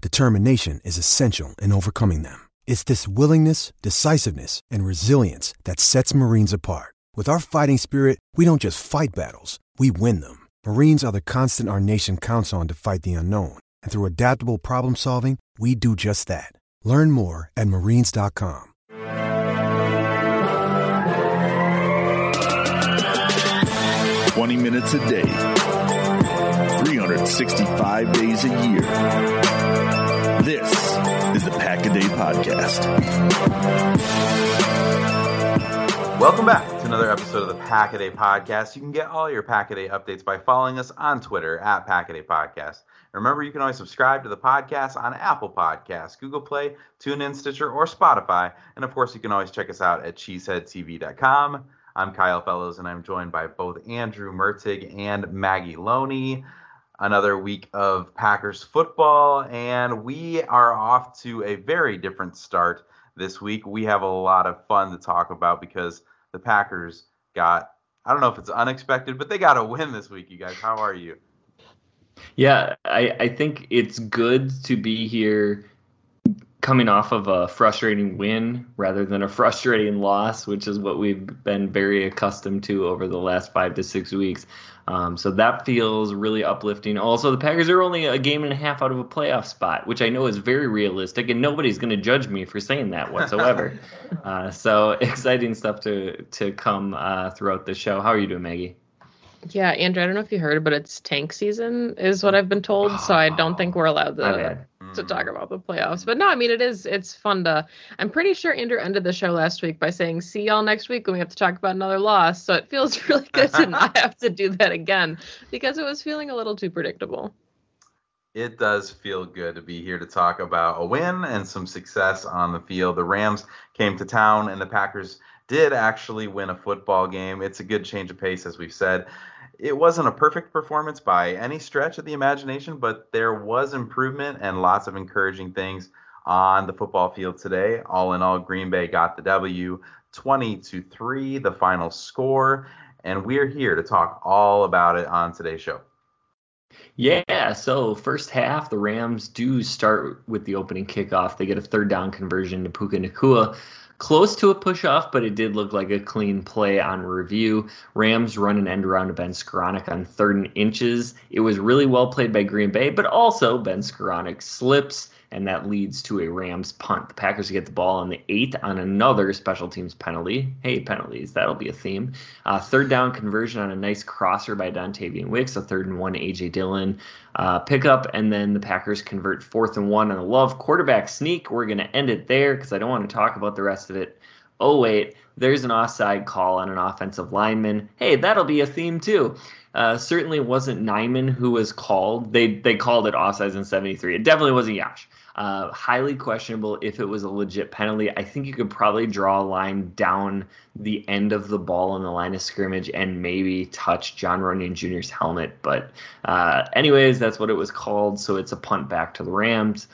determination is essential in overcoming them. It's this willingness, decisiveness, and resilience that sets Marines apart. With our fighting spirit, we don't just fight battles, we win them. Marines are the constant our nation counts on to fight the unknown. And through adaptable problem solving, we do just that. Learn more at marines.com. Twenty minutes a day, 365 days a year. This is the Pack a Day Podcast. Welcome back to another episode of the Pack a Day Podcast. You can get all your Pack a Day updates by following us on Twitter at Pack a Day Podcast. Remember, you can always subscribe to the podcast on Apple Podcasts, Google Play, TuneIn, Stitcher, or Spotify. And of course, you can always check us out at cheeseheadtv.com. I'm Kyle Fellows, and I'm joined by both Andrew Mertig and Maggie Loney. Another week of Packers football, and we are off to a very different start this week. We have a lot of fun to talk about because the Packers got, I don't know if it's unexpected, but they got a win this week, you guys. How are you? Yeah, I, I think it's good to be here coming off of a frustrating win rather than a frustrating loss, which is what we've been very accustomed to over the last five to six weeks. Um, so that feels really uplifting. Also, the Packers are only a game and a half out of a playoff spot, which I know is very realistic, and nobody's going to judge me for saying that whatsoever. uh, so exciting stuff to to come uh, throughout the show. How are you doing, Maggie? Yeah, Andrew, I don't know if you heard, but it's tank season is what I've been told. So I don't think we're allowed to to talk mm-hmm. about the playoffs. But no, I mean it is it's fun to I'm pretty sure Andrew ended the show last week by saying, See y'all next week when we have to talk about another loss. So it feels really good to not have to do that again because it was feeling a little too predictable. It does feel good to be here to talk about a win and some success on the field. The Rams came to town and the Packers did actually win a football game. It's a good change of pace, as we've said it wasn't a perfect performance by any stretch of the imagination, but there was improvement and lots of encouraging things on the football field today. All in all, Green Bay got the W 20 to 3, the final score, and we're here to talk all about it on today's show. Yeah, so first half, the Rams do start with the opening kickoff. They get a third down conversion to Puka Nacua close to a push off, but it did look like a clean play on review. Rams run an end around to Ben Skowronek on third and inches. It was really well played by Green Bay, but also Ben Skowronek slips and that leads to a Rams punt. The Packers get the ball on the eighth on another special teams penalty. Hey, penalties, that'll be a theme. Uh, third down conversion on a nice crosser by Dontayvion Wicks, a third and one AJ Dillon uh, pickup, and then the Packers convert fourth and one on a love quarterback sneak. We're going to end it there because I don't want to talk about the rest of it. Oh, wait, there's an offside call on an offensive lineman. Hey, that'll be a theme too. Uh, certainly wasn't Nijman who was called. They they called it offsides in 73. It definitely wasn't Yosh. Uh, highly questionable if it was a legit penalty. I think you could probably draw a line down the end of the ball on the line of scrimmage and maybe touch John Runyan Jr.'s helmet. But, uh, anyways, that's what it was called. So it's a punt back to the Rams.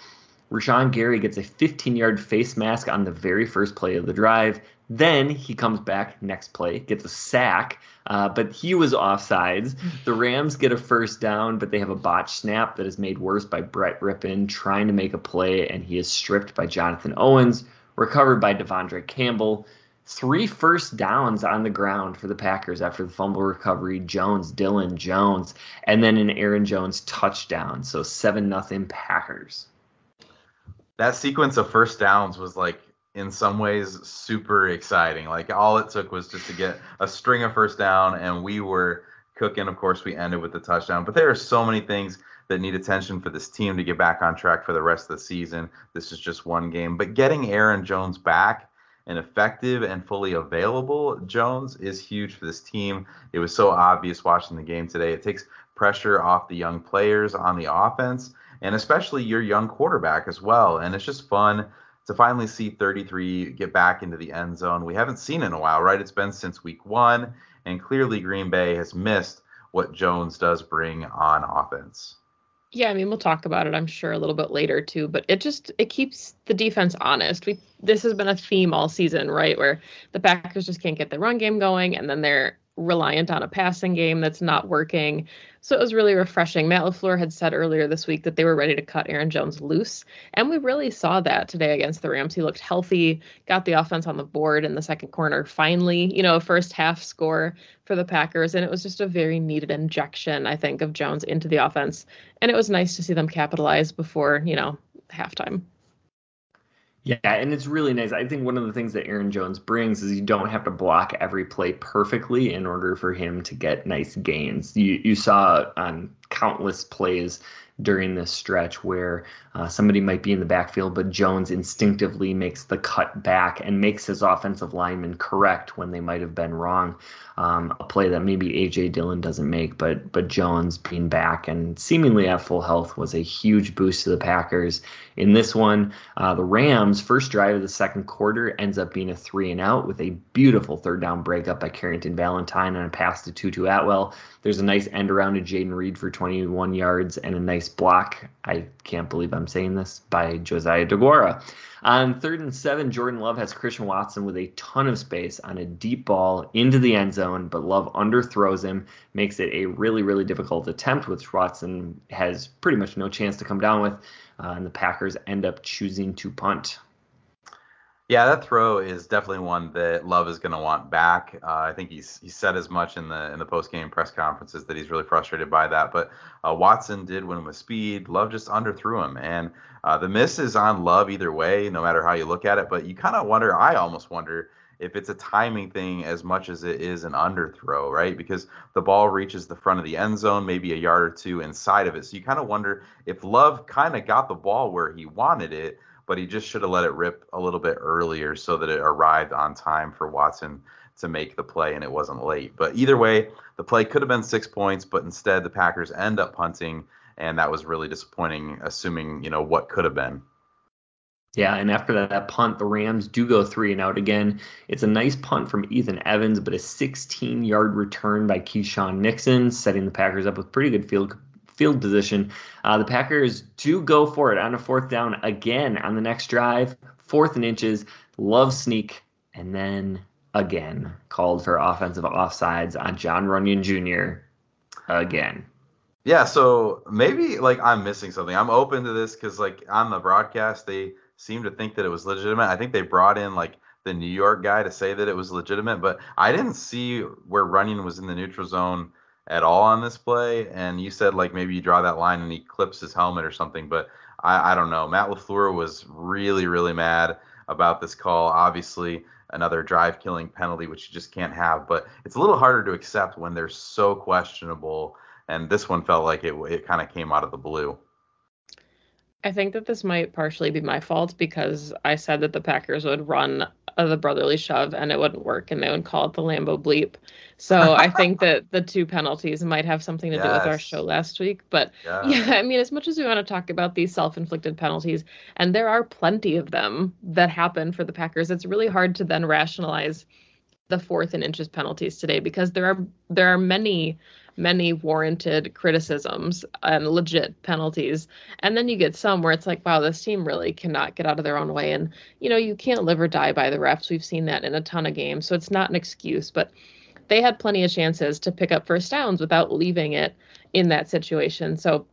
Rashan Gary gets a 15 yard face mask on the very first play of the drive. Then he comes back next play, gets a sack, uh, but he was offsides. The Rams get a first down, but they have a botch snap that is made worse by Brett Rypien trying to make a play, and he is stripped by Jonathan Owens, recovered by De'Vondre Campbell. Three first downs on the ground for the Packers after the fumble recovery. Jones, Dillon Jones, and then an Aaron Jones touchdown. So seven nothing Packers. That sequence of first downs was like in some ways super exciting. Like all it took was just to get a string of first down, and we were cooking. Of course, we ended with the touchdown. But there are so many things that need attention for this team to get back on track for the rest of the season. This is just one game, but getting Aaron Jones back and effective and fully available Jones is huge for this team. It was so obvious watching the game today. It takes pressure off the young players on the offense and especially your young quarterback as well. And it's just fun to finally see 33 get back into the end zone. We haven't seen in a while, right? It's been since week one, and clearly Green Bay has missed what Jones does bring on offense. Yeah, I mean we'll talk about it I'm sure a little bit later too, but it just it keeps the defense honest. We this has been a theme all season, right, where the Packers just can't get the run game going and then they're reliant on a passing game that's not working. So it was really refreshing. Matt LaFleur had said earlier this week that they were ready to cut Aaron Jones loose. And we really saw that today against the Rams. He looked healthy, got the offense on the board in the second corner. Finally, you know, first half score for the Packers. And it was just a very needed injection, I think, of Jones into the offense. And it was nice to see them capitalize before, you know, halftime. Yeah, and it's really nice. I think one of the things that Aaron Jones brings is you don't have to block every play perfectly in order for him to get nice gains. You you saw on countless plays during this stretch where uh, somebody might be in the backfield, but Jones instinctively makes the cut back and makes his offensive lineman correct when they might have been wrong. Um, a play that maybe AJ Dillon doesn't make, but but Jones being back and seemingly at full health was a huge boost to the Packers. In this one, uh, the Rams' first drive of the second quarter ends up being a three and out with a beautiful third down breakup by Carrington Valentine and a pass to Tutu Atwell. There's a nice end around to Jayden Reed for 21 yards and a nice block. I can't believe I'm saying this by Josiah DeGuara. On third and seven, Jordan Love has Christian Watson with a ton of space on a deep ball into the end zone, but Love underthrows him, makes it a really, really difficult attempt, which Watson has pretty much no chance to come down with. Uh, and the Packers end up choosing to punt. Yeah, that throw is definitely one that Love is going to want back. Uh, I think he's he said as much in the in the post game press conferences that he's really frustrated by that. But uh, Watson did win with speed. Love just underthrew him, and uh, the miss is on Love either way, no matter how you look at it. But you kind of wonder. I almost wonder if it's a timing thing as much as it is an underthrow, right? Because the ball reaches the front of the end zone, maybe a yard or two inside of it. So you kind of wonder if Love kind of got the ball where he wanted it but he just should have let it rip a little bit earlier so that it arrived on time for Watson to make the play and it wasn't late. But either way, the play could have been six points, but instead the Packers end up punting, and that was really disappointing, assuming you know what could have been. Yeah, and after that, that punt, the Rams do go three and out again. It's a nice punt from Ethan Evans, but a 16 yard return by Keisean Nixon, setting the Packers up with pretty good field field position. Uh, the Packers do go for it on a fourth down again on the next drive, fourth and inches. Love sneak, and then again called for offensive offsides on John Runyan Jr. again. Yeah, so maybe like I'm missing something. I'm open to this because like on the broadcast they seem to think that it was legitimate. I think they brought in like the New York guy to say that it was legitimate, but I didn't see where Runyan was in the neutral zone at all on this play. And you said like maybe you draw that line and he clips his helmet or something, but I, I don't know. Matt LaFleur was really, really mad about this call. Obviously, another drive killing penalty, which you just can't have. But it's a little harder to accept when they're so questionable. And this one felt like it, it kind of came out of the blue. I think that this might partially be my fault because I said that the Packers would run the brotherly shove and it wouldn't work and they would call it the Lambeau bleep. So I think that the two penalties might have something to yes. do with our show last week. But yeah. yeah, I mean, as much as we want to talk about these self inflicted penalties, and there are plenty of them that happen for the Packers, it's really hard to then rationalize the fourth and inches penalties today because there are there are many many warranted criticisms and legit penalties. And then you get some where it's like, wow, this team really cannot get out of their own way. And, you know, you can't live or die by the refs. We've seen that in a ton of games. So it's not an excuse, but they had plenty of chances to pick up first downs without leaving it in that situation. So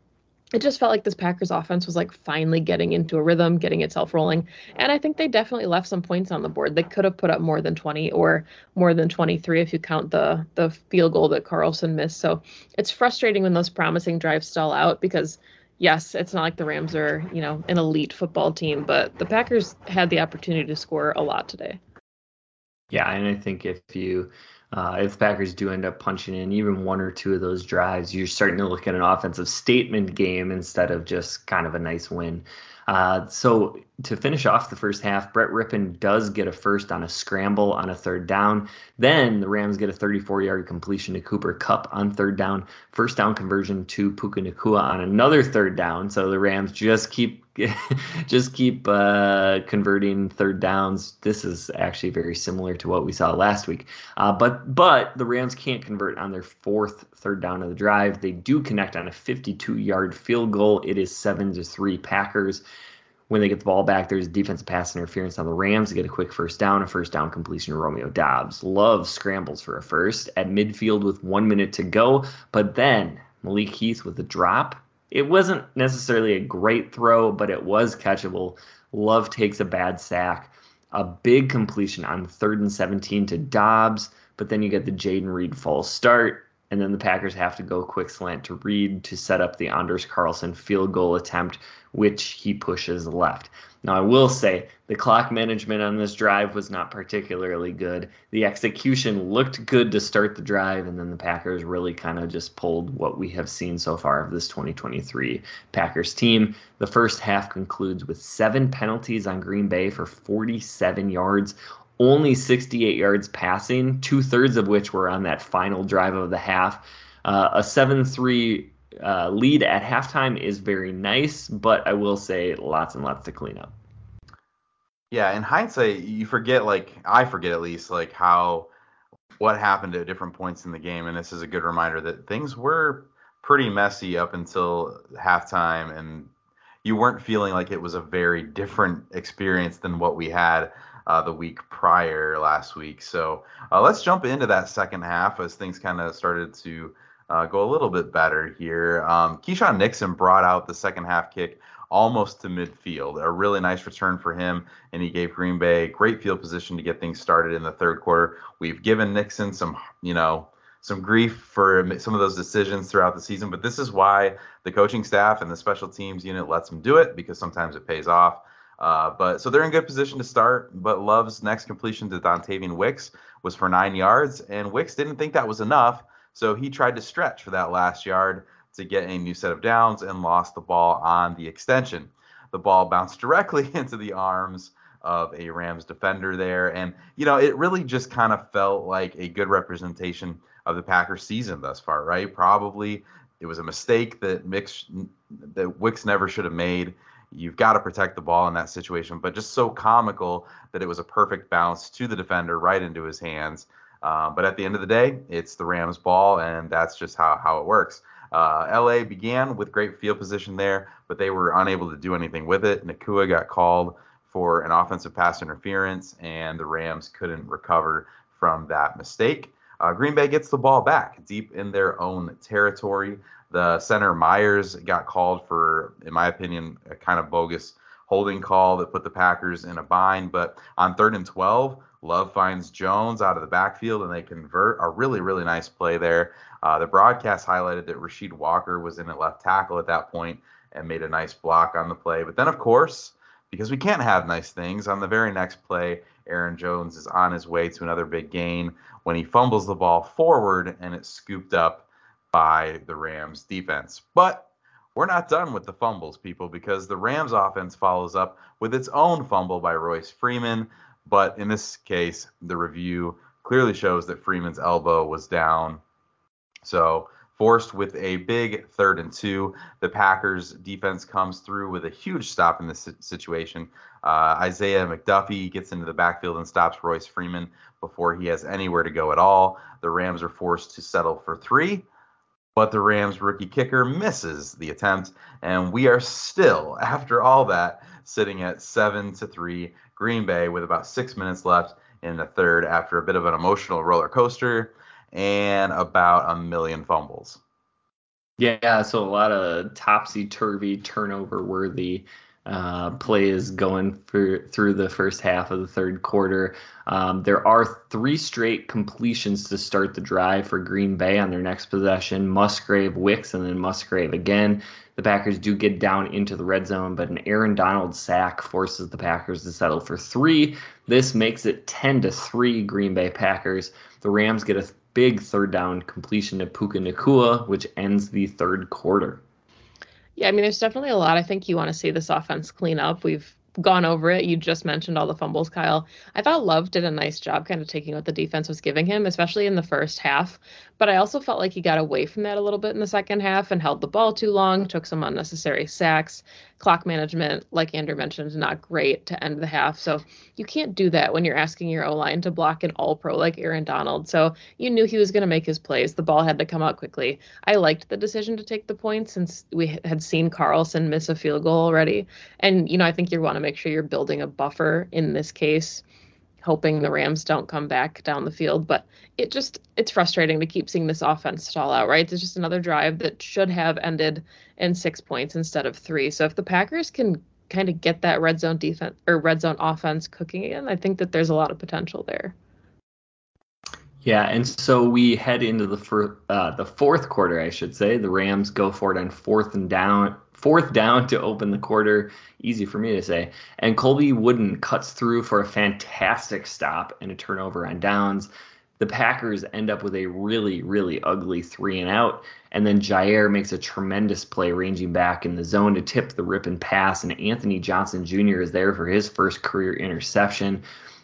it just felt like this Packers offense was like finally getting into a rhythm, getting itself rolling. And I think they definitely left some points on the board. They could have put up more than 20 or more than 23 if you count the the field goal that Carlson missed. So it's frustrating when those promising drives stall out because yes, it's not like the Rams are, you know, an elite football team, but the Packers had the opportunity to score a lot today. Yeah, and I think if you uh, if Packers do end up punching in even one or two of those drives, you're starting to look at an offensive statement game instead of just kind of a nice win. Uh, so to finish off the first half, Brett Rypien does get a first on a scramble on a third down. Then the Rams get a 34 yard completion to Cooper Kupp on third down. First down conversion to Puka Nacua on another third down. So the Rams just keep just keep uh, converting third downs. This is actually very similar to what we saw last week. Uh, but but the Rams can't convert on their fourth third down of the drive. They do connect on a 52 yard field goal. It is seven to three Packers when they get the ball back, there's defensive pass interference on the Rams to get a quick first down, a first down completion to Romeo Doubs. Love scrambles for a first at midfield with one minute to go, but then Malik Heath with a drop. It wasn't necessarily a great throw, but it was catchable. Love takes a bad sack. A big completion on third and 17 to Doubs, but then you get the Jayden Reed false start and then the Packers have to go quick slant to Reed to set up the Anders Carlson field goal attempt, which he pushes left. Now, I will say the clock management on this drive was not particularly good. The execution looked good to start the drive, and then the Packers really kind of just pulled what we have seen so far of this 2023 Packers team. The first half concludes with seven penalties on Green Bay for 47 yards only 68 yards passing, two thirds of which were on that final drive of the half. Uh, a 7 3 uh, lead at halftime is very nice, but I will say lots and lots to clean up. Yeah, in hindsight, you forget, like, I forget at least, like, how what happened at different points in the game. And this is a good reminder that things were pretty messy up until halftime. And you weren't feeling like it was a very different experience than what we had uh, the week prior last week. So uh, let's jump into that second half as things kind of started to uh, go a little bit better here. Um, Keisean Nixon brought out the second half kick almost to midfield. A really nice return for him, and he gave Green Bay great field position to get things started in the third quarter. We've given Nixon some, you know, some grief for some of those decisions throughout the season, but this is why the coaching staff and the special teams unit lets him do it because sometimes it pays off. Uh, but so they're in good position to start. But Love's next completion to Dontayvion Wicks was for nine yards, and Wicks didn't think that was enough, so he tried to stretch for that last yard to get a new set of downs and lost the ball on the extension. The ball bounced directly into the arms of a Rams defender there, and you know it really just kind of felt like a good representation of the Packers season thus far, right? Probably it was a mistake that Mix that Wicks never should have made you've got to protect the ball in that situation, but just so comical that it was a perfect bounce to the defender right into his hands. Uh, but at the end of the day, it's the Rams' ball, and that's just how, how it works. Uh, LA began with great field position there, but they were unable to do anything with it. Nacua got called for an offensive pass interference, and the Rams couldn't recover from that mistake. Uh, Green Bay gets the ball back deep in their own territory. The center Myers got called for, in my opinion, a kind of bogus holding call that put the Packers in a bind. But on third and 12, Love finds Jones out of the backfield and they convert a really, really nice play there. Uh, the broadcast highlighted that Rasheed Walker was in at left tackle at that point and made a nice block on the play. But then, of course, because we can't have nice things, on the very next play, Aaron Jones is on his way to another big gain when he fumbles the ball forward and it's scooped up by the Rams defense. But we're not done with the fumbles, people, because the Rams offense follows up with its own fumble by Royce Freeman. But in this case, the review clearly shows that Freeman's elbow was down. So, forced with a big third and two, the Packers defense comes through with a huge stop in this situation. Uh, Isaiah McDuffie gets into the backfield and stops Royce Freeman before he has anywhere to go at all. The Rams are forced to settle for three but the Rams rookie kicker misses the attempt, and we are still, after all that, sitting at seven to three Green Bay with about six minutes left in the third after a bit of an emotional roller coaster and about a million fumbles. Yeah, so a lot of topsy turvy, turnover worthy uh, plays going for, through the first half of the third quarter. Um, there are three straight completions to start the drive for Green Bay on their next possession Musgrave, Wicks, and then Musgrave again. The Packers do get down into the red zone, but an Aaron Donald sack forces the Packers to settle for three. This makes it 10 to 3 Green Bay Packers. The Rams get a big third down completion to Puka Nacua, which ends the third quarter. Yeah, I mean, there's definitely a lot I think you want to see this offense clean up. We've gone over it. You just mentioned all the fumbles, Kyle. I thought Love did a nice job kind of taking what the defense was giving him, especially in the first half. But I also felt like he got away from that a little bit in the second half and held the ball too long, took some unnecessary sacks. Clock management, like Andrew mentioned, is not great to end the half. So you can't do that when you're asking your O line to block an all pro like Aaron Donald. So you knew he was going to make his plays. The ball had to come out quickly. I liked the decision to take the points since we had seen Carlson miss a field goal already. And, you know, I think you want to make sure you're building a buffer in this case hoping the Rams don't come back down the field. But it just it's frustrating to keep seeing this offense stall out, right? It's just another drive that should have ended in six points instead of three. So if the Packers can kind of get that red zone defense or red zone offense cooking again, I think that there's a lot of potential there. Yeah, and so we head into the fir- uh, the fourth quarter, I should say. The Rams go for it on fourth and down, fourth down to open the quarter. Easy for me to say. And Colby Wooden cuts through for a fantastic stop and a turnover on downs. The Packers end up with a really, really ugly three and out. And then Jaire makes a tremendous play ranging back in the zone to tip the Rypien pass. And Anthony Johnson Jr. is there for his first career interception.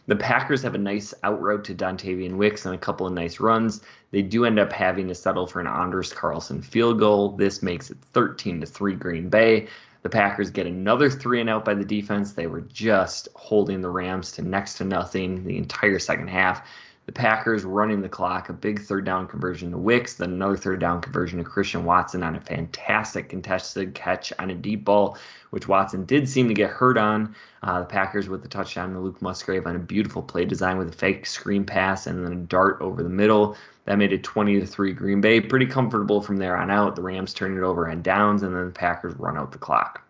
The Packers have a nice out route to Dontayvion Wicks and a couple of nice runs. They do end up having to settle for an Anders Carlson field goal. This makes it 13 to 3 Green Bay. The Packers get another three and out by the defense. They were just holding the Rams to next to nothing the entire second half. The Packers running the clock, a big third down conversion to Wicks, then another third down conversion to Christian Watson on a fantastic contested catch on a deep ball, which Watson did seem to get hurt on. Uh, the Packers with the touchdown to Luke Musgrave on a beautiful play design with a fake screen pass and then a dart over the middle. That made it 20 to 3 Green Bay. Pretty comfortable from there on out. The Rams turn it over on downs, and then the Packers run out the clock.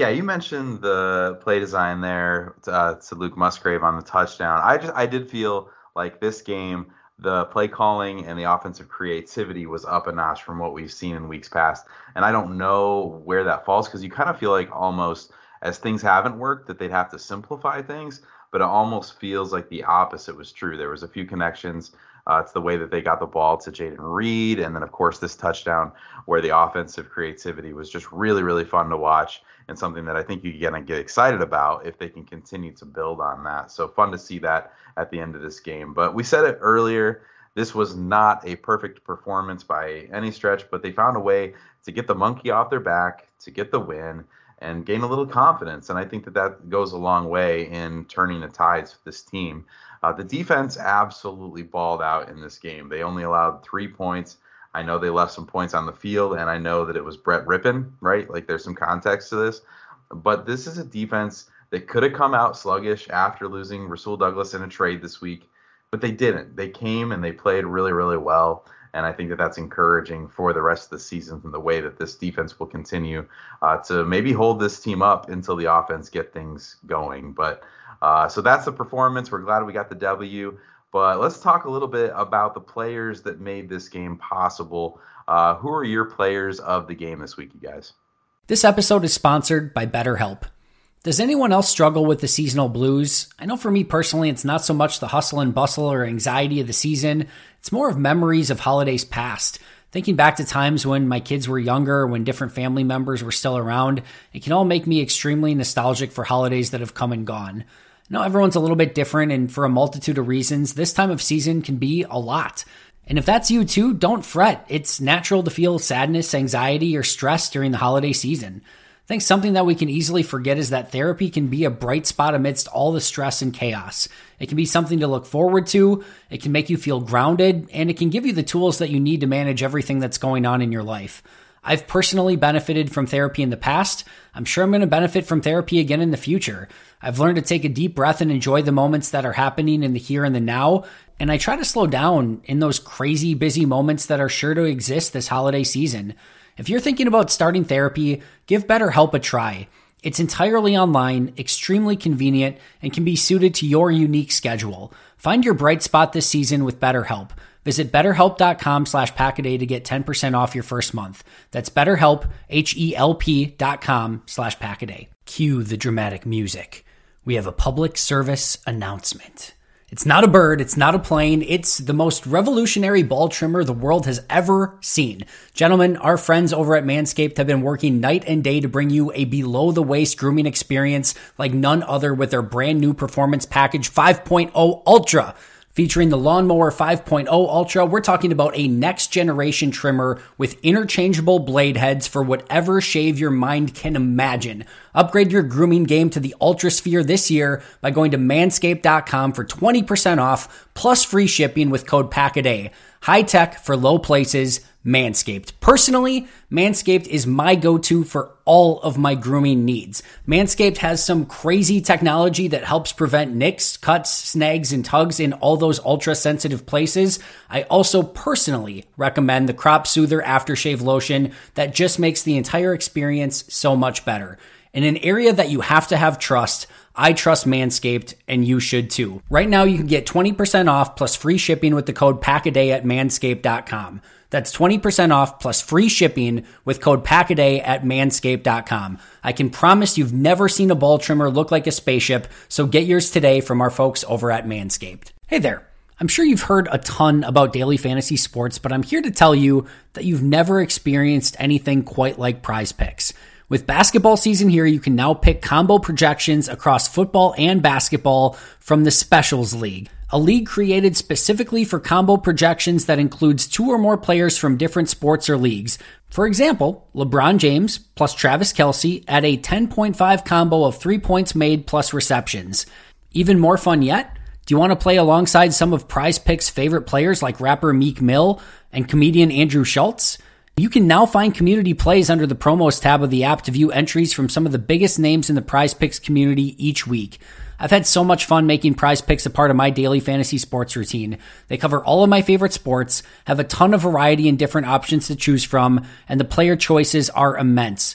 Yeah, you mentioned the play design there uh, to Luke Musgrave on the touchdown. I just I did feel like this game, the play calling and the offensive creativity was up a notch from what we've seen in weeks past. And I don't know where that falls because you kind of feel like almost as things haven't worked that they'd have to simplify things, but it almost feels like the opposite was true. There was a few connections uh, it's the way that they got the ball to Jayden Reed, and then of course this touchdown where the offensive creativity was just really, really fun to watch, and something that I think you're gonna get excited about if they can continue to build on that. So fun to see that at the end of this game. But we said it earlier. This was not a perfect performance by any stretch, but they found a way to get the monkey off their back, to get the win, and gain a little confidence. And I think that that goes a long way in turning the tides for this team. Uh, the defense absolutely balled out in this game. They only allowed three points. I know they left some points on the field, and I know that it was Brett Rypien, right? Like there's some context to this. But this is a defense that could have come out sluggish after losing Rasul Douglas in a trade this week, but they didn't. They came and they played really, really well. And I think that that's encouraging for the rest of the season from the way that this defense will continue uh, to maybe hold this team up until the offense get things going. But uh, so that's the performance. We're glad we got the W. But let's talk a little bit about the players that made this game possible. Uh, who are your players of the game this week, you guys? This episode is sponsored by BetterHelp. Does anyone else struggle with the seasonal blues? I know for me personally, it's not so much the hustle and bustle or anxiety of the season, it's more of memories of holidays past. Thinking back to times when my kids were younger, when different family members were still around, it can all make me extremely nostalgic for holidays that have come and gone. Now, everyone's a little bit different, and for a multitude of reasons, this time of season can be a lot. And if that's you too, don't fret. It's natural to feel sadness, anxiety, or stress during the holiday season. I think something that we can easily forget is that therapy can be a bright spot amidst all the stress and chaos. It can be something to look forward to, it can make you feel grounded, and it can give you the tools that you need to manage everything that's going on in your life. I've personally benefited from therapy in the past. I'm sure I'm going to benefit from therapy again in the future. I've learned to take a deep breath and enjoy the moments that are happening in the here and the now. And I try to slow down in those crazy busy moments that are sure to exist this holiday season. If you're thinking about starting therapy, give BetterHelp a try. It's entirely online, extremely convenient, and can be suited to your unique schedule. Find your bright spot this season with BetterHelp. Visit betterhelp.com slash packaday to get 10% off your first month. That's betterhelp, H-E-L-P dot com slash packaday. Cue the dramatic music. We have a public service announcement. It's not a bird. It's not a plane. It's the most revolutionary ball trimmer the world has ever seen. Gentlemen, our friends over at Manscaped have been working night and day to bring you a below the waist grooming experience like none other with their brand new performance package 5.0 Ultra. Featuring the Lawnmower 5.0 Ultra, we're talking about a next generation trimmer with interchangeable blade heads for whatever shave your mind can imagine. Upgrade your grooming game to the Ultra Sphere this year by going to manscaped.com for 20% off plus free shipping with code PACKADAY. High tech for low places, Manscaped. Personally, Manscaped is my go to for all of my grooming needs. Manscaped has some crazy technology that helps prevent nicks, cuts, snags, and tugs in all those ultra sensitive places. I also personally recommend the Crop Soother Aftershave Lotion that just makes the entire experience so much better. In an area that you have to have trust, I trust Manscaped and you should too. Right now you can get 20% off plus free shipping with the code PACKADAY at manscaped.com. That's 20% off plus free shipping with code PACKADAY at manscaped.com. I can promise you've never seen a ball trimmer look like a spaceship, so get yours today from our folks over at Manscaped. Hey there. I'm sure you've heard a ton about daily fantasy sports, but I'm here to tell you that you've never experienced anything quite like prize picks. With basketball season here, you can now pick combo projections across football and basketball from the Specials League a league created specifically for combo projections that includes two or more players from different sports or leagues. For example, LeBron James plus Travis Kelce at a 10.5 combo of three points made plus receptions. Even more fun yet? Do you want to play alongside some of Prize Picks' favorite players like rapper Meek Mill and comedian Andrew Schulz? You can now find community plays under the promos tab of the app to view entries from some of the biggest names in the Prize Picks community each week. I've had so much fun making prize picks a part of my daily fantasy sports routine. They cover all of my favorite sports, have a ton of variety and different options to choose from, and the player choices are immense.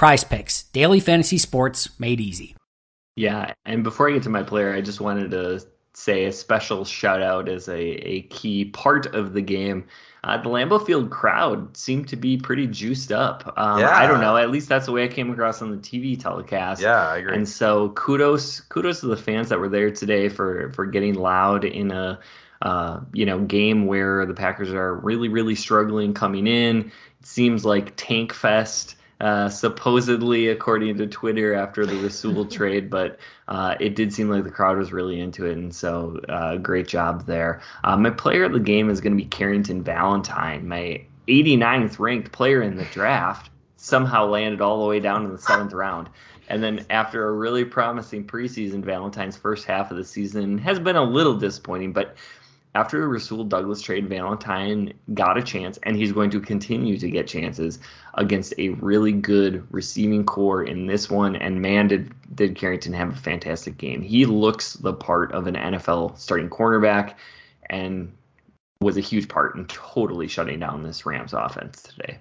Prize picks, daily fantasy sports made easy. Yeah. And before I get to my player, I just wanted to say a special shout out as a, a key part of the game uh, the Lambeau Field crowd seemed to be pretty juiced up. Um, yeah. I don't know. At least that's the way I came across on the TV telecast. Yeah, I agree. And so kudos kudos to the fans that were there today for for getting loud in a uh, you know game where the Packers are really really struggling coming in. It seems like tank fest uh, supposedly, according to Twitter, after the Rasul trade, but uh, it did seem like the crowd was really into it, and so uh, great job there. Uh, my player of the game is going to be Carrington Valentine, my 89th ranked player in the draft. Somehow landed all the way down in the seventh round. And then after a really promising preseason, Valentine's first half of the season has been a little disappointing, but after Rasul Douglas trade, Valentine got a chance, and he's going to continue to get chances against a really good receiving corps in this one. And man, did did Carrington have a fantastic game. He looks the part of an NFL starting cornerback, and was a huge part in totally shutting down this Rams offense today.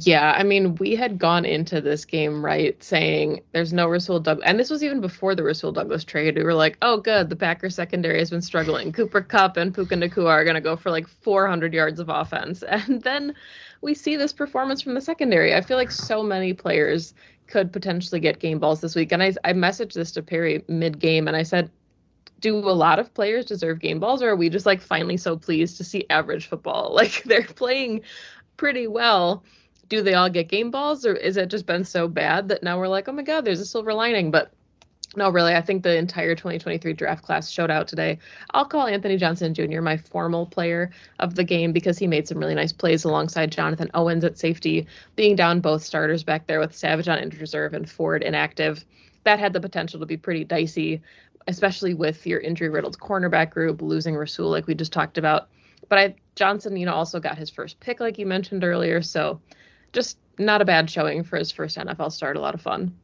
Yeah, I mean, we had gone into this game right saying there's no Rasul Douglas, and this was even before the Rasul Douglas trade. We were like, oh, good, the Packers secondary has been struggling. Cooper Kupp and Puka Nacua are going to go for like 400 yards of offense, and then we see this performance from the secondary. I feel like so many players could potentially get game balls this week, and I I messaged this to Perry mid game, and I said, do a lot of players deserve game balls, or are we just like finally so pleased to see average football? Like they're playing pretty well do they all get game balls or is it just been so bad that now we're like, oh my God, there's a silver lining? But no, really, I think the entire 2023 draft class showed out today. I'll call Anthony Johnson Jr. my formal player of the game because he made some really nice plays alongside Jonathan Owens at safety, being down both starters back there with Savage on injured reserve and Ford inactive. That had the potential to be pretty dicey, especially with your injury riddled cornerback group losing Rasul, like we just talked about. But I Johnson, you know, also got his first pick, like you mentioned earlier. So just not a bad showing for his first NFL start. A lot of fun.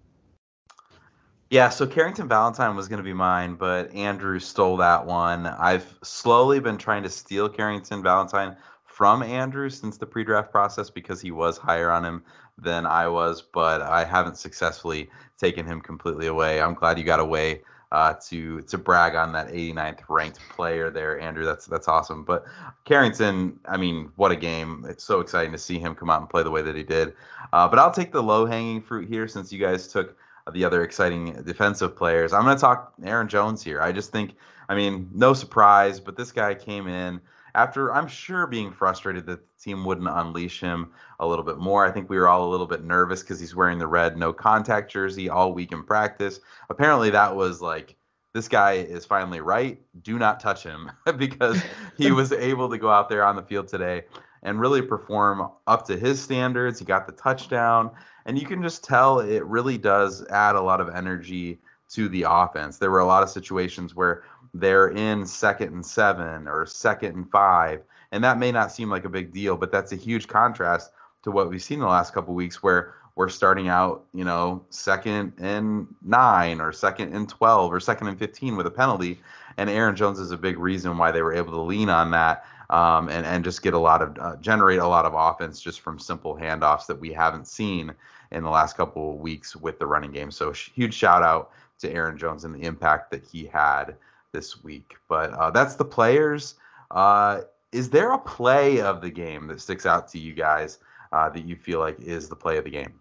Yeah, so Carrington Valentine was going to be mine, but Andrew stole that one. I've slowly been trying to steal Carrington Valentine from Andrew since the pre-draft process because he was higher on him than I was, but I haven't successfully taken him completely away. I'm glad you got away uh, to to brag on that 89th ranked player there, Andrew. That's that's awesome. But Carrington, I mean, what a game! It's so exciting to see him come out and play the way that he did. Uh, but I'll take the low hanging fruit here since you guys took the other exciting defensive players. I'm going to talk Aaron Jones here. I just think, I mean, no surprise, but this guy came in after I'm sure being frustrated that the team wouldn't unleash him a little bit more. I think we were all a little bit nervous because he's wearing the red no contact jersey all week in practice. Apparently, that was like, this guy is finally right. Do not touch him because he was able to go out there on the field today and really perform up to his standards. He got the touchdown, and you can just tell it really does add a lot of energy to the offense. There were a lot of situations where they're in second and seven or second and five. And that may not seem like a big deal, but that's a huge contrast to what we've seen the last couple weeks where we're starting out, you know, second and nine or second and 12 or second and 15 with a penalty. And Aaron Jones is a big reason why they were able to lean on that um, and, and just get a lot of, uh, generate a lot of offense just from simple handoffs that we haven't seen in the last couple of weeks with the running game. So huge shout out to Aaron Jones and the impact that he had this week. But uh, that's the players. Uh, is there a play of the game that sticks out to you guys uh, that you feel like is the play of the game?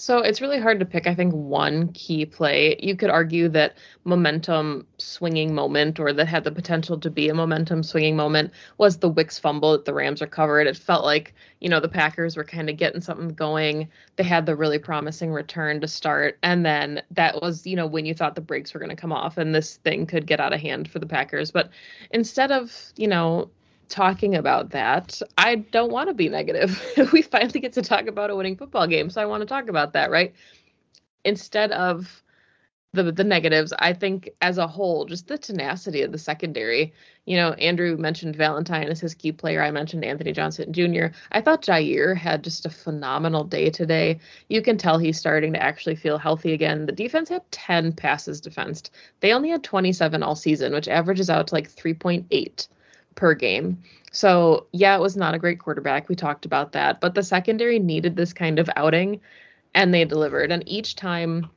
So it's really hard to pick, I think, one key play. You could argue that momentum swinging moment, or that had the potential to be a momentum swinging moment, was the Wicks fumble that the Rams recovered. It felt like, you know, the Packers were kind of getting something going. They had the really promising return to start. And then that was, you know, when you thought the brakes were going to come off and this thing could get out of hand for the Packers. But instead of, you know, talking about that, I don't want to be negative. we finally get to talk about a winning football game, so I want to talk about that, right? Instead of the the negatives, I think as a whole, just the tenacity of the secondary. You know, Andrew mentioned Valentine as his key player. I mentioned Anthony Johnson Jr. I thought Jaire had just a phenomenal day today. You can tell he's starting to actually feel healthy again. The defense had 10 passes defensed. They only had 27 all season, which averages out to like 3.8 per game. So, yeah, it was not a great quarterback. We talked about that. But the secondary needed this kind of outing, and they delivered. And each time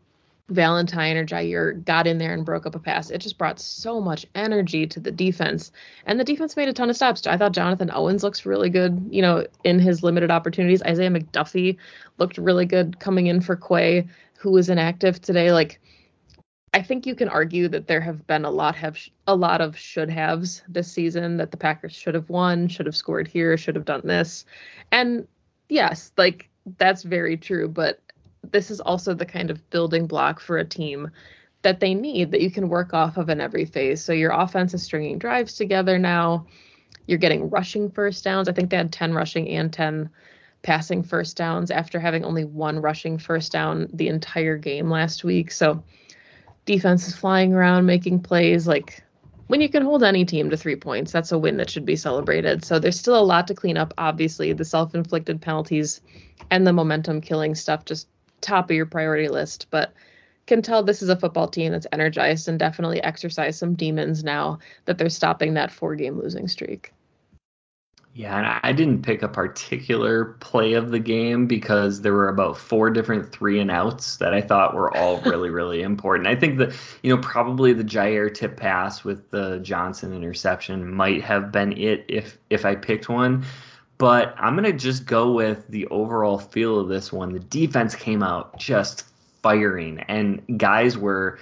Valentine or Jaire got in there and broke up a pass, it just brought so much energy to the defense. And the defense made a ton of stops. I thought Jonathan Owens looks really good, you know, in his limited opportunities. Isaiah McDuffie looked really good coming in for Quay, who was inactive today. Like, I think you can argue that there have been a lot have a lot of should haves this season that the Packers should have won, should have scored here, should have done this. And yes, like that's very true, but this is also the kind of building block for a team that they need that you can work off of in every phase. So your offense is stringing drives together now. You're getting rushing first downs. I think they had 10 rushing and 10 passing first downs after having only one rushing first down the entire game last week. So defense is flying around making plays like when you can hold any team to three points that's a win that should be celebrated. So there's still a lot to clean up obviously. The self-inflicted penalties and the momentum killing stuff just top of your priority list. But can tell this is a football team that's energized and definitely exercise some demons now that they're stopping that four game losing streak Yeah, and I didn't pick a particular play of the game because there were about four different three and outs that I thought were all really, really important. I think that, you know, probably the Jaire tip pass with the Johnson interception might have been it if if I picked one. But I'm gonna just go with the overall feel of this one. The defense came out just firing and guys were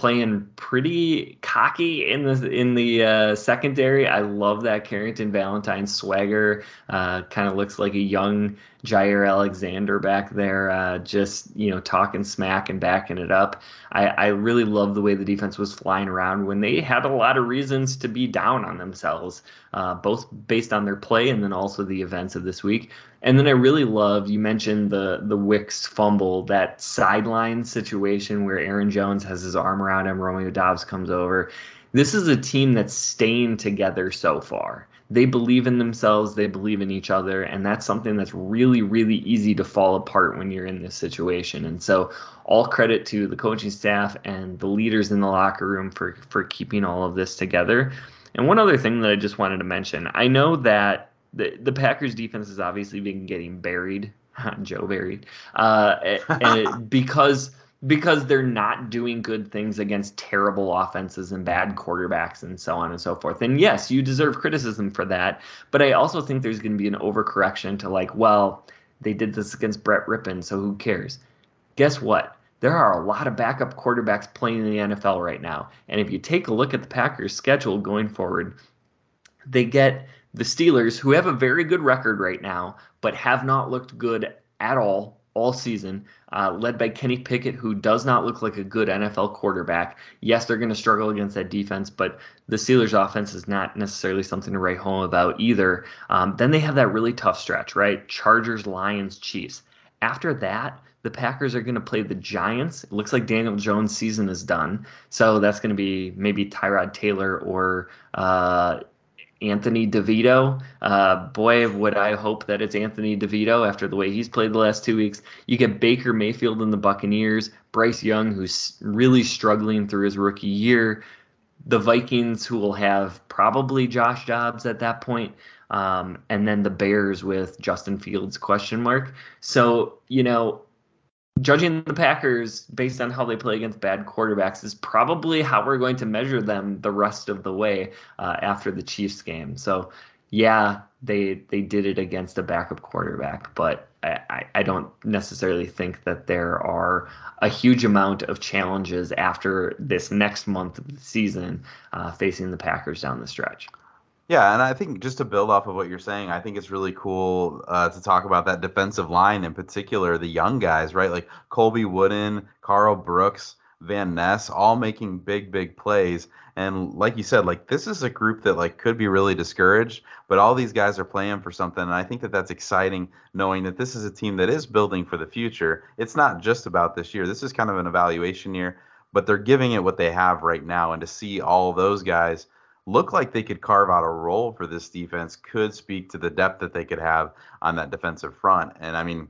playing pretty cocky in the in the uh, secondary. I love that Carrington Valentine swagger. Uh, kind of looks like a young Jaire Alexander back there, uh, just you know talking smack and backing it up. I, I really love the way the defense was flying around when they had a lot of reasons to be down on themselves, uh, both based on their play and then also the events of this week. And then I really love you mentioned the the Wicks fumble, that sideline situation where Aaron Jones has his arm around him, Romeo Doubs comes over. This is a team that's staying together so far they believe in themselves, they believe in each other, and that's something that's really, really easy to fall apart when you're in this situation. And so, all credit to the coaching staff and the leaders in the locker room for for keeping all of this together. And one other thing that I just wanted to mention, I know that the the Packers defense has obviously been getting buried, Joe buried, uh, and because because they're not doing good things against terrible offenses and bad quarterbacks and so on and so forth. And yes, you deserve criticism for that, but I also think there's going to be an overcorrection to like, well, they did this against Brett Rypien, so who cares? Guess what? There are a lot of backup quarterbacks playing in the NFL right now. And if you take a look at the Packers' schedule going forward, they get the Steelers, who have a very good record right now, but have not looked good at all all season, uh, led by Kenny Pickett, who does not look like a good NFL quarterback. Yes, they're going to struggle against that defense, but the Steelers' offense is not necessarily something to write home about either. Um, then they have that really tough stretch, right? Chargers, Lions, Chiefs. After that, the Packers are going to play the Giants. It looks like Daniel Jones' season is done, so that's going to be maybe Tyrod Taylor or uh, Anthony DeVito. Uh, boy, would I hope that it's Anthony DeVito after the way he's played the last two weeks. You get Baker Mayfield in the Buccaneers, Bryce Young, who's really struggling through his rookie year, the Vikings, who will have probably Josh Dobbs at that point, um, and then the Bears with Justin Fields question mark. So you know judging the Packers based on how they play against bad quarterbacks is probably how we're going to measure them the rest of the way uh, after the Chiefs game. So, yeah, they they did it against a backup quarterback, but I, I don't necessarily think that there are a huge amount of challenges after this next month of the season uh, facing the Packers down the stretch. Yeah, and I think just to build off of what you're saying, I think it's really cool uh, to talk about that defensive line in particular, the young guys, right? Like Colby Wooden, Karl Brooks, Van Ness, all making big, big plays. And like you said, like this is a group that like could be really discouraged, but all these guys are playing for something. And I think that that's exciting, knowing that this is a team that is building for the future. It's not just about this year. This is kind of an evaluation year, but they're giving it what they have right now. And to see all those guys look like they could carve out a role for this defense could speak to the depth that they could have on that defensive front. And I mean,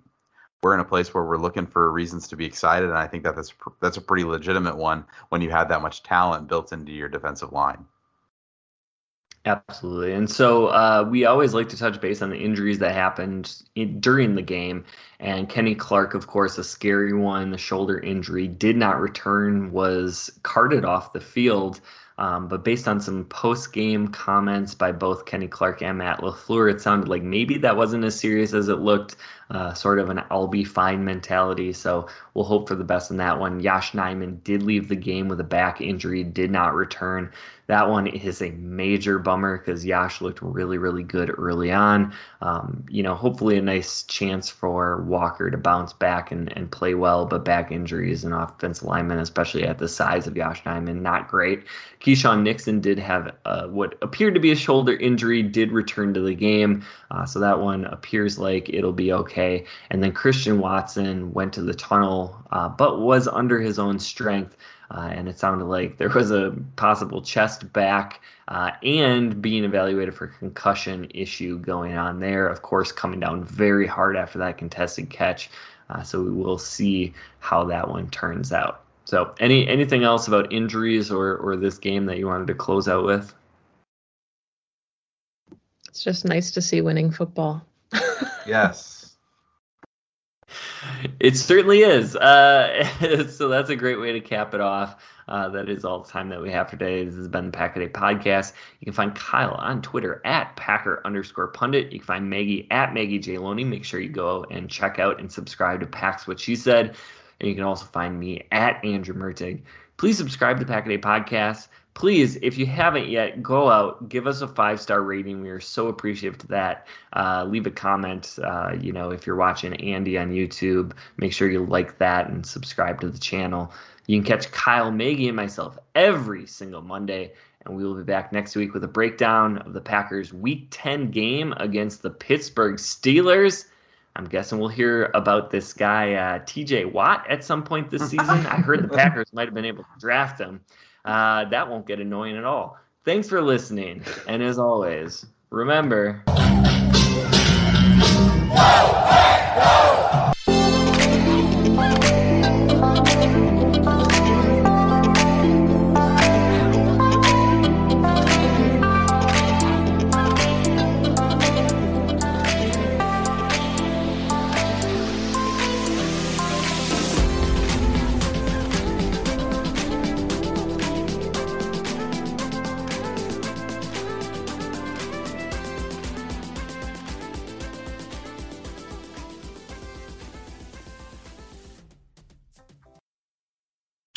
we're in a place where we're looking for reasons to be excited, and I think that that's that's a pretty legitimate one when you have that much talent built into your defensive line. Absolutely. And so uh, we always like to touch base on the injuries that happened in, during the game. And Kenny Clark, of course, a scary one, the shoulder injury, did not return, was carted off the field. Um, but based on some post game comments by both Kenny Clark and Matt LaFleur, it sounded like maybe that wasn't as serious as it looked, uh, sort of an I'll be fine mentality. So we'll hope for the best in that one. Yosh Nijman did leave the game with a back injury, did not return. That one is a major bummer because Yosh looked really, really good early on. Um, you know, hopefully a nice chance for Walker to bounce back and, and play well, but back injuries and offensive lineman, especially at the size of Yosh Nijman, not great. Keisean Nixon did have uh, what appeared to be a shoulder injury, did return to the game. Uh, so that one appears like it'll be okay. And then Christian Watson went to the tunnel, uh, but was under his own strength. Uh, and it sounded like there was a possible chest back uh, and being evaluated for concussion issue going on there. Of course, coming down very hard after that contested catch. Uh, so we will see how that one turns out. So, any anything else about injuries or or this game that you wanted to close out with? It's just nice to see winning football. yes. It certainly is. Uh, so that's a great way to cap it off. Uh, that is all the time that we have for today. This has been the Pack a Day podcast. You can find Kyle on Twitter at Packer underscore pundit. You can find Maggie at Maggie J. Loney. Make sure you go and check out and subscribe to Packs What She Said. And you can also find me at Andrew Mertig. Please subscribe to Pack a Day podcast. Please, if you haven't yet, go out, give us a five star rating. We are so appreciative to that. Uh, leave a comment. Uh, you know, if you're watching Andy on YouTube, make sure you like that and subscribe to the channel. You can catch Kyle, Maggie, and myself every single Monday, and we will be back next week with a breakdown of the Packers' Week 10 game against the Pittsburgh Steelers. I'm guessing we'll hear about this guy, uh, TJ Watt, at some point this season. I heard the Packers might have been able to draft him. Uh, that won't get annoying at all. Thanks for listening. And as always, remember.